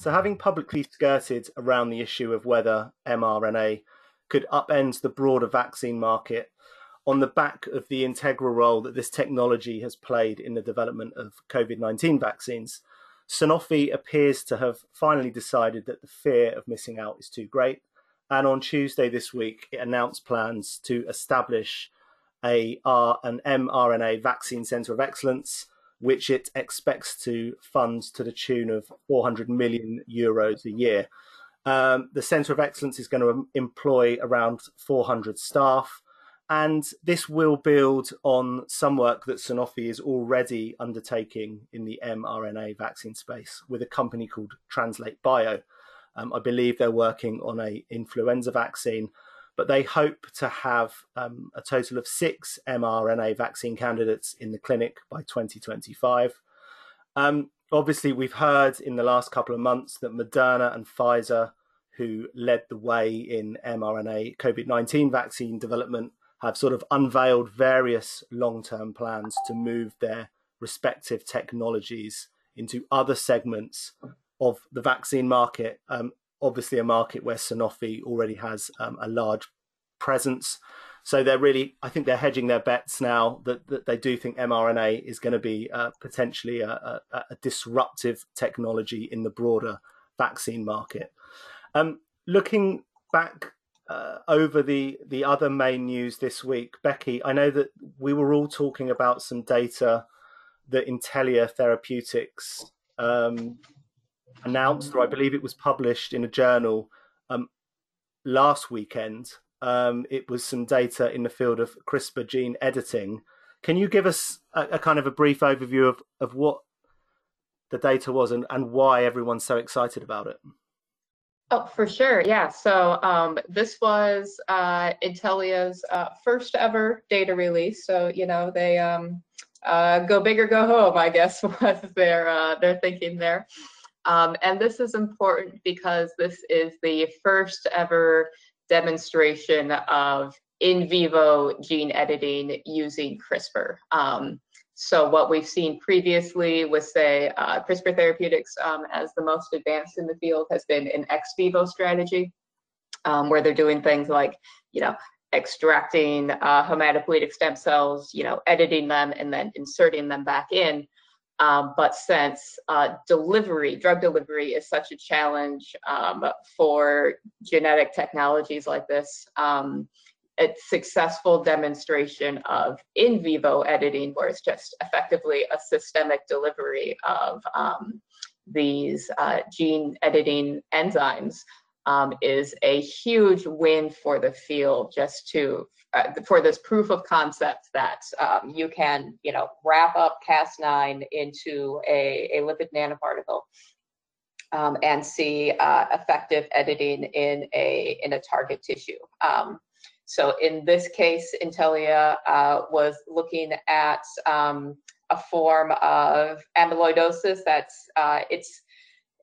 So, having publicly skirted around the issue of whether mRNA could upend the broader vaccine market on the back of the integral role that this technology has played in the development of COVID 19 vaccines, Sanofi appears to have finally decided that the fear of missing out is too great. And on Tuesday this week, it announced plans to establish a R an mRNA vaccine centre of excellence, which it expects to fund to the tune of 400 million euros a year. Um, the Centre of Excellence is going to employ around 400 staff, and this will build on some work that Sanofi is already undertaking in the mRNA vaccine space with a company called Translate Bio. Um, I believe they're working on a influenza vaccine, but they hope to have um, a total of six mRNA vaccine candidates in the clinic by 2025. Um, obviously, we've heard in the last couple of months that Moderna and Pfizer, who led the way in mRNA COVID 19 vaccine development, have sort of unveiled various long term plans to move their respective technologies into other segments of the vaccine market. Um, obviously, a market where Sanofi already has um, a large presence. So they're really, I think they're hedging their bets now that, that they do think mRNA is going to be uh, potentially a, a, a, disruptive technology in the broader vaccine market. Um, looking back uh, over the the other main news this week, Becky, I know that we were all talking about some data that Intellia Therapeutics um, announced, or I believe it was published in a journal um, last weekend. Um, it was some data in the field of CRISPR gene editing. Can you give us a, a kind of a brief overview of, of what the data was and, and why everyone's so excited about it? Oh, for sure. Yeah. So um, this was uh, Intellia's uh, first ever data release. So you know they um, uh, go big or go home, I guess was their uh, their thinking there. Um, and this is important because this is the first ever demonstration of in vivo gene editing using CRISPR. Um, so what we've seen previously with, say, uh, CRISPR therapeutics um, as the most advanced in the field has been an ex vivo strategy, um, where they're doing things like, you know, extracting uh, hematopoietic stem cells, you know, editing them and then inserting them back in. Um, but since uh, delivery, drug delivery is such a challenge um, for genetic technologies like this, um, a successful demonstration of in vivo editing, where it's just effectively a systemic delivery of um, these uh, gene editing enzymes, um, is a huge win for the field just to uh, for this proof of concept that um, you can you know wrap up cas9 into a, a lipid nanoparticle um, and see uh, effective editing in a in a target tissue. Um, so in this case, Intellia uh, was looking at um, a form of amyloidosis that's uh, it's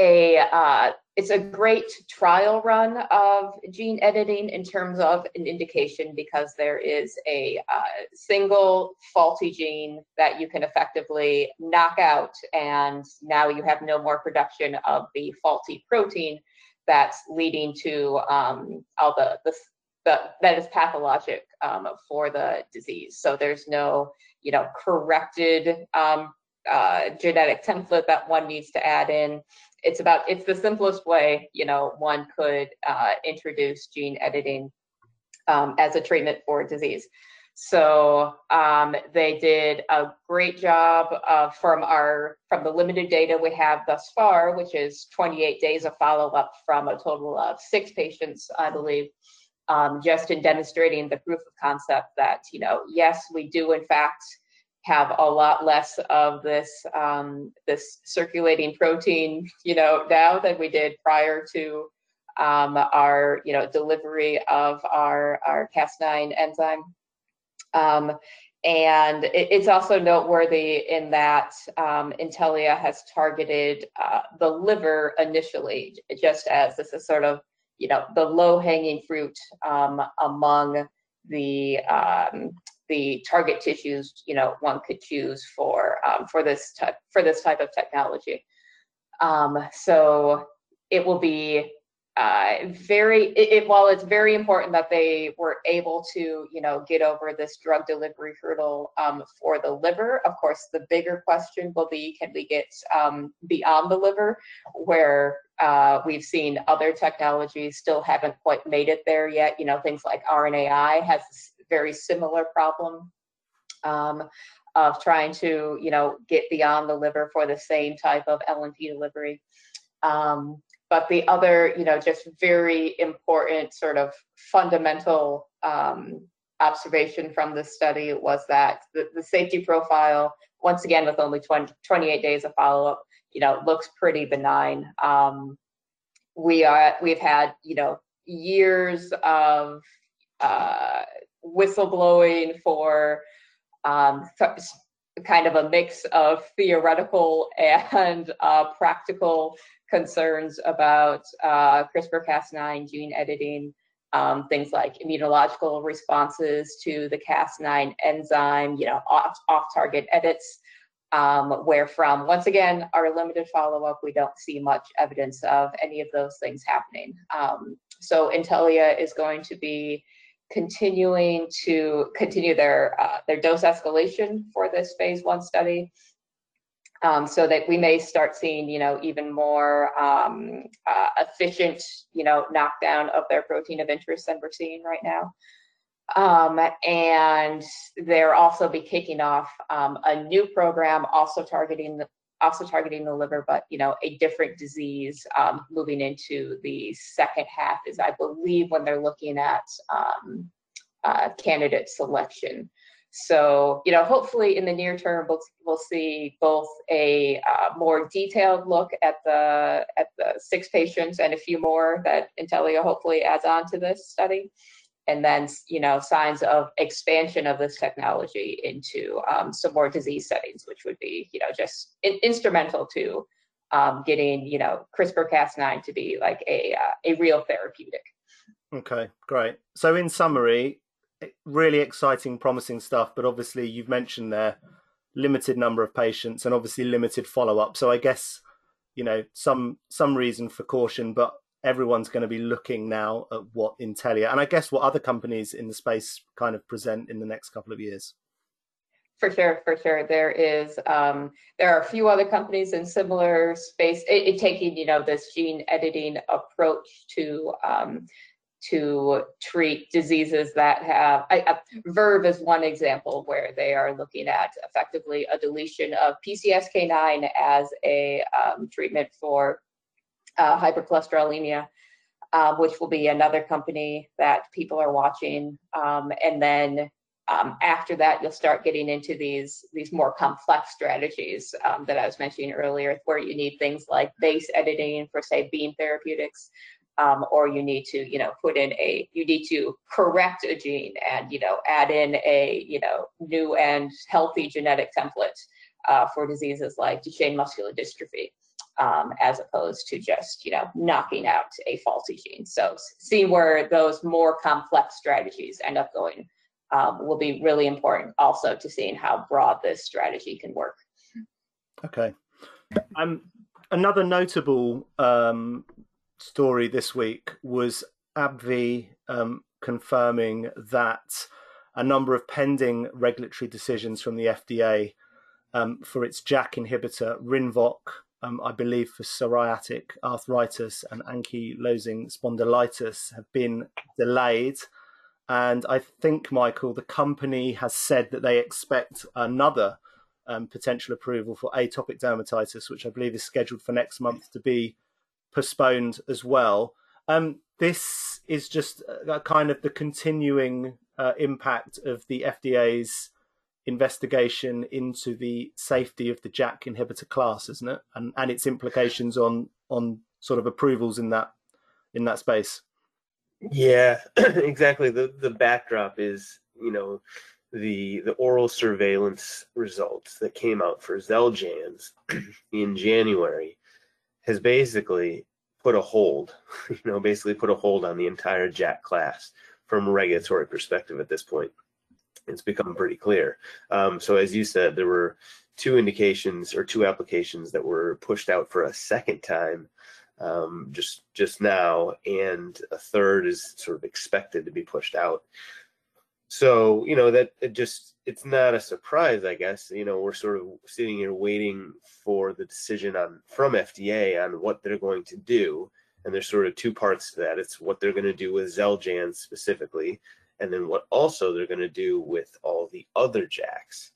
a uh, it's a great trial run of gene editing in terms of an indication because there is a uh, single faulty gene that you can effectively knock out and now you have no more production of the faulty protein that's leading to um, all the, the that that is pathologic um, for the disease. So there's no, you know, corrected um, uh, genetic template that one needs to add in. It's about it's the simplest way, you know, one could uh, introduce gene editing um, as a treatment for disease. So um, they did a great job uh, from our from the limited data we have thus far, which is 28 days of follow up from a total of six patients, I believe um, just in demonstrating the proof of concept that, you know, yes, we do in fact have a lot less of this um, this circulating protein, you know, now than we did prior to um, our, you know, delivery of our our Cas9 enzyme. Um, and it, it's also noteworthy in that um, Intellia has targeted uh, the liver initially, just as this is sort of you know the low hanging fruit um, among the um, the target tissues you know one could choose for um, for this type for this type of technology. Um, so it will be uh, very it, it, while it's very important that they were able to you know get over this drug delivery hurdle um, for the liver of course the bigger question will be can we get um, beyond the liver where uh, we've seen other technologies still haven't quite made it there yet you know things like rnai has very similar problem um, of trying to you know get beyond the liver for the same type of lnp delivery um, but the other, you know, just very important sort of fundamental um, observation from this study was that the, the safety profile, once again, with only 20, 28 days of follow-up, you know, looks pretty benign. Um, we are, we've had, you know, years of uh, whistleblowing for um, kind of a mix of theoretical and uh, practical concerns about uh, CRISPR-Cas9 gene editing, um, things like immunological responses to the Cas9 enzyme, you know, off, off-target edits, um, where from, once again, our limited follow-up, we don't see much evidence of any of those things happening. Um, so Intellia is going to be continuing to continue their uh, their dose escalation for this phase one study um, so that we may start seeing, you know, even more um, uh, efficient, you know, knockdown of their protein of interest than we're seeing right now. Um, and they're also be kicking off um, a new program, also targeting the also targeting the liver, but you know, a different disease um, moving into the second half is, I believe, when they're looking at um, uh, candidate selection. So, you know, hopefully in the near term, we'll, we'll see both a uh, more detailed look at the at the six patients and a few more that Intellia hopefully adds on to this study, and then you know signs of expansion of this technology into um, some more disease settings, which would be you know just in, instrumental to um, getting you know CRISPR-Cas9 to be like a uh, a real therapeutic. Okay, great. So in summary, really exciting, promising stuff. But obviously, you've mentioned there limited number of patients and obviously limited follow up. So I guess you know some some reason for caution, but everyone's going to be looking now at what Intellia and I guess what other companies in the space kind of present in the next couple of years. For sure, for sure. There is um, there are a few other companies in similar space, it, it taking you know this gene editing approach to um, to treat diseases that have I, uh, Verve is one example where they are looking at effectively a deletion of PCSK9 as a um, treatment for uh, hypercholesterolemia, uh, which will be another company that people are watching. Um, and then um, after that, you'll start getting into these these more complex strategies um, that I was mentioning earlier, where you need things like base editing for, say, beam therapeutics, um, or you need to, you know, put in a, you need to correct a gene and, you know, add in a, you know, new and healthy genetic template uh, for diseases like Duchenne muscular dystrophy, um, as opposed to just, you know, knocking out a faulty gene. So seeing where those more complex strategies end up going um, will be really important also to seeing how broad this strategy can work. Okay. Um, another notable um, story this week was AbbVie um, confirming that a number of pending regulatory decisions from the FDA um, for its JAK inhibitor, Rinvoq, um, I believe for psoriatic arthritis and ankylosing spondylitis, have been delayed. And I think, Michael, the company has said that they expect another um, potential approval for atopic dermatitis, which I believe is scheduled for next month to be postponed as well. Um, this is just a, kind of the continuing uh, impact of the FDA's investigation into the safety of the JAK inhibitor class, isn't it? And and its implications on on sort of approvals in that in that space. Yeah, exactly. The the backdrop is, you know, the the oral surveillance results that came out for Xeljanz in January has basically put a hold, you know, basically put a hold on the entire JAK class from a regulatory perspective at this point. It's become pretty clear. Um, so as you said, there were two indications or two applications that were pushed out for a second time um, just just now, and a third is sort of expected to be pushed out. So you know that it just it's not a surprise, I guess. You know we're sort of sitting here waiting for the decision on from FDA on what they're going to do, and there's sort of two parts to that. It's what they're going to do with Xeljanz specifically, and then what also they're going to do with all the other JAKs.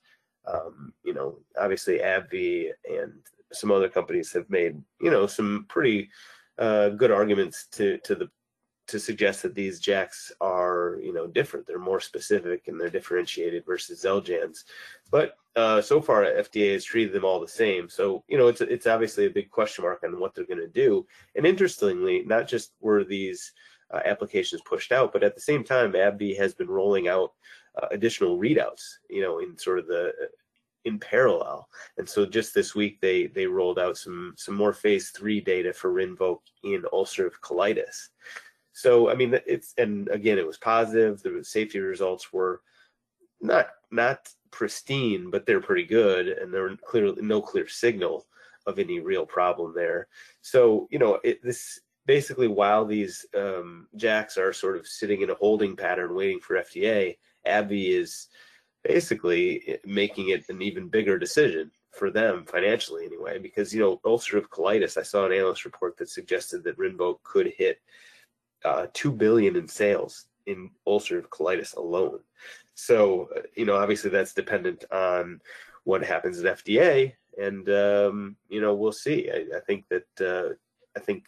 Um, you know, obviously AbbVie and some other companies have made you know some pretty uh, good arguments to to the to suggest that these JAKs are you know different they're more specific and they're differentiated versus Xeljanz. but uh, so far FDA has treated them all the same so you know it's it's obviously a big question mark on what they're going to do and interestingly not just were these uh, applications pushed out but at the same time AbbVie has been rolling out uh, additional readouts you know in sort of the in parallel. And so just this week they they rolled out some some more phase three data for Rinvoq in ulcerative colitis. So I mean it's and again it was positive. The safety results were not not pristine, but they're pretty good, and there were clearly no clear signal of any real problem there. So you know it, this basically while these um, JAKs are sort of sitting in a holding pattern waiting for FDA, AbbVie is basically making it an even bigger decision for them financially anyway because you know ulcerative colitis i saw an analyst report that suggested that rinvoq could hit uh, 2 billion in sales in ulcerative colitis alone. So you know obviously that's dependent on what happens at fda and um, you know we'll see. I, I think that uh, i think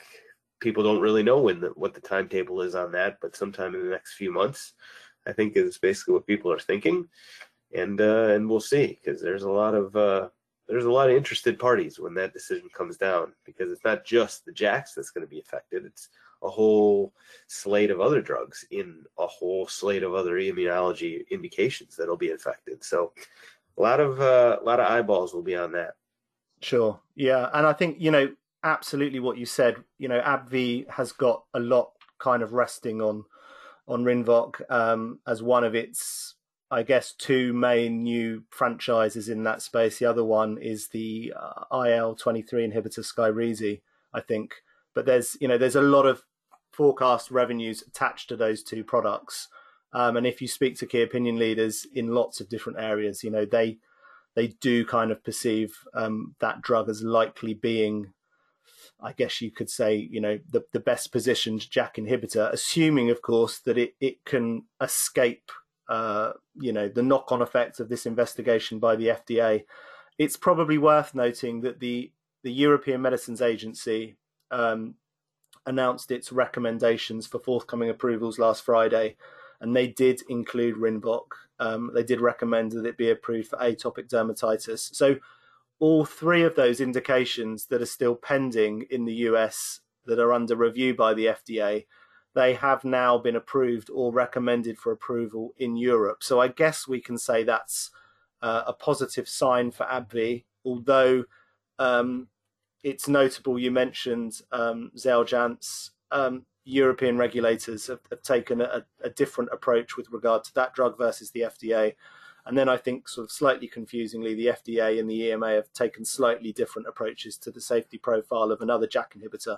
people don't really know when the, what the timetable is on that but sometime in the next few months I think is basically what people are thinking, and uh, and we'll see because there's a lot of uh, there's a lot of interested parties when that decision comes down because it's not just the JAKs that's going to be affected; it's a whole slate of other drugs in a whole slate of other immunology indications that'll be affected. So a lot of uh, a lot of eyeballs will be on that. Sure. Yeah, and I think you know absolutely what you said. You know, AbbVie has got a lot kind of resting on on Rinvoq um, as one of its, I guess, two main new franchises in that space. The other one is the uh, IL twenty three inhibitor Skyrizi, I think. But there's you know there's a lot of forecast revenues attached to those two products. Um, and if you speak to key opinion leaders in lots of different areas, you know they they do kind of perceive um, that drug as likely being I guess you could say, you know, the, the best positioned JAK inhibitor, assuming, of course, that it, it can escape, uh, you know, the knock on effects of this investigation by the FDA. It's probably worth noting that the, the European Medicines Agency um, announced its recommendations for forthcoming approvals last Friday, and they did include Rinvoq. Um, they did recommend that it be approved for atopic dermatitis. So all three of those indications that are still pending in the US that are under review by the FDA, they have now been approved or recommended for approval in Europe. So I guess we can say that's uh, a positive sign for AbbVie, although um, it's notable you mentioned um. Um, European regulators have, have taken a, a, different approach with regard to that drug versus the FDA. And then I think, sort of slightly confusingly, the FDA and the EMA have taken slightly different approaches to the safety profile of another JAK inhibitor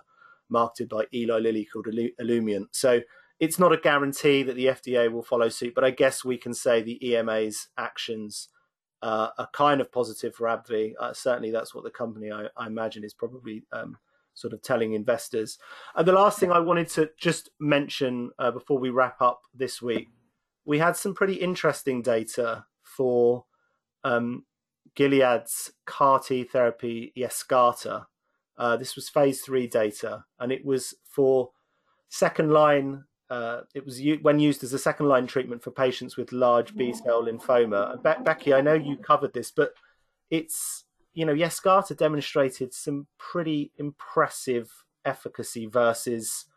marketed by Eli Lilly called Olumiant. So it's not a guarantee that the FDA will follow suit, but I guess we can say the EMA's actions uh, are kind of positive for AbbVie. Uh, certainly, that's what the company, I, I imagine, is probably um, sort of telling investors. And the last thing I wanted to just mention uh, before we wrap up this week, we had some pretty interesting data for um, Gilead's CAR T therapy Yescarta. Uh, this was phase three data, and it was for second line. Uh, it was u- when used as a second line treatment for patients with large B cell lymphoma. Be- Becky, I know you covered this, but it's you know Yescarta demonstrated some pretty impressive efficacy versus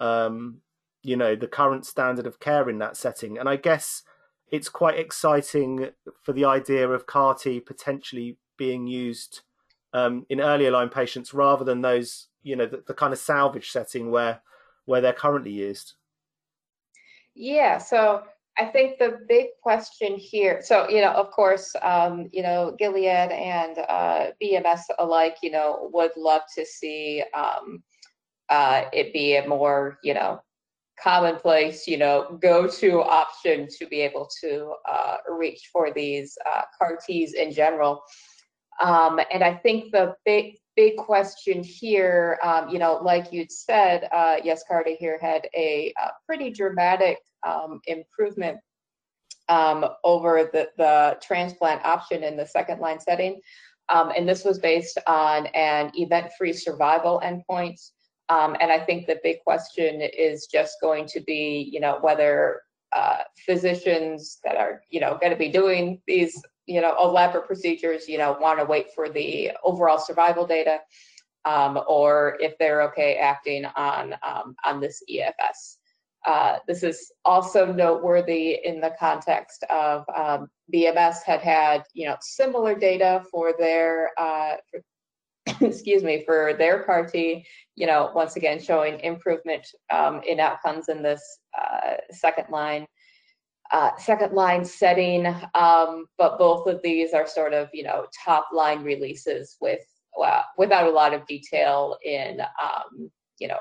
um, you know the current standard of care in that setting, and I guess it's quite exciting for the idea of CAR T potentially being used um, in earlier line patients rather than those, you know, the, the, kind of salvage setting where where they're currently used. Yeah, so I think the big question here, so you know, of course, um, you know, Gilead and uh, BMS alike, you know, would love to see um, uh, it be a more, you know, commonplace, you know, go-to option to be able to uh, reach for these uh, CAR Ts in general. Um, and I think the big big question here, um, you know, like you'd said, uh, Yescarta here had a, a pretty dramatic um, improvement um, over the, the transplant option in the second line setting. Um, and this was based on an event-free survival endpoint. Um, and I think the big question is just going to be, you know, whether uh, physicians that are, you know, going to be doing these, you know, elaborate procedures, you know, want to wait for the overall survival data, um, or if they're okay acting on um, on this EFS. Uh, this is also noteworthy in the context of um, BMS had had, you know, similar data for their, uh, for, excuse me, for their party, you know, once again showing improvement um, in outcomes in this uh, second line, uh, second line setting. Um, but both of these are sort of, you know, top line releases with without a lot of detail in, um, you know,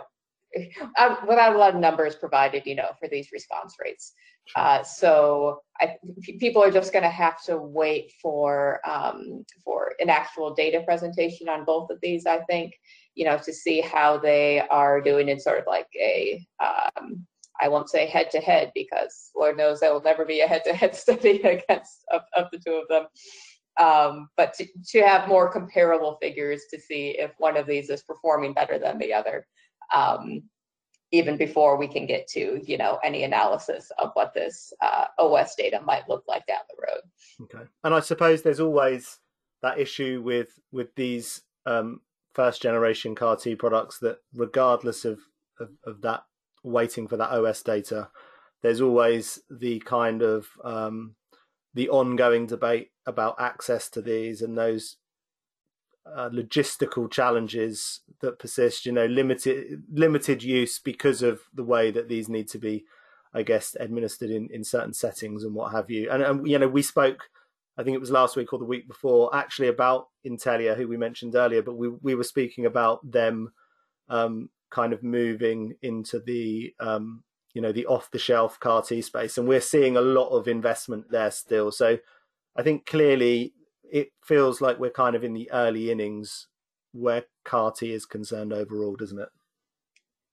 without a lot of numbers provided, you know, for these response rates. Uh, so I, people are just going to have to wait for um, for an actual data presentation on both of these. I think, you know, to see how they are doing in sort of like a um, I won't say head to head because Lord knows there will never be a head to head study against of, of the two of them. Um, but to, to have more comparable figures to see if one of these is performing better than the other um, even before we can get to you know any analysis of what this uh, OS data might look like down the road. Okay, and I suppose there's always that issue with with these um, first generation CAR T products that regardless of, of, of that waiting for that OS data, there's always the kind of um, the ongoing debate about access to these and those uh, logistical challenges that persist. You know, limited limited use because of the way that these need to be, I guess, administered in, in certain settings and what have you. And, and you know, we spoke, I think it was last week or the week before, actually about Intellia, who we mentioned earlier, but we we were speaking about them um, kind of moving into the um, you know the off the shelf CAR T space, and we're seeing a lot of investment there still. So I think clearly it feels like we're kind of in the early innings where CAR T is concerned overall, doesn't it?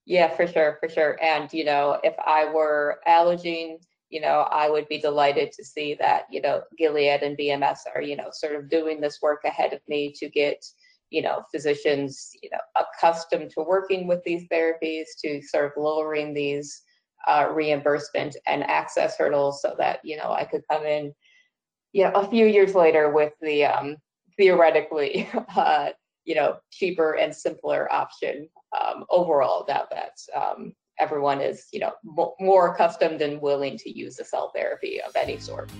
Yeah, for sure, for sure. And you know, if I were Allogene, you know, I would be delighted to see that you know Gilead and BMS are you know sort of doing this work ahead of me to get you know physicians you know accustomed to working with these therapies to sort of lowering these uh, reimbursement and access hurdles so that you know I could come in you know, a few years later with the um, theoretically, uh, you know, cheaper and simpler option um, overall now that um, everyone is, you know, more accustomed and willing to use a cell therapy of any sort.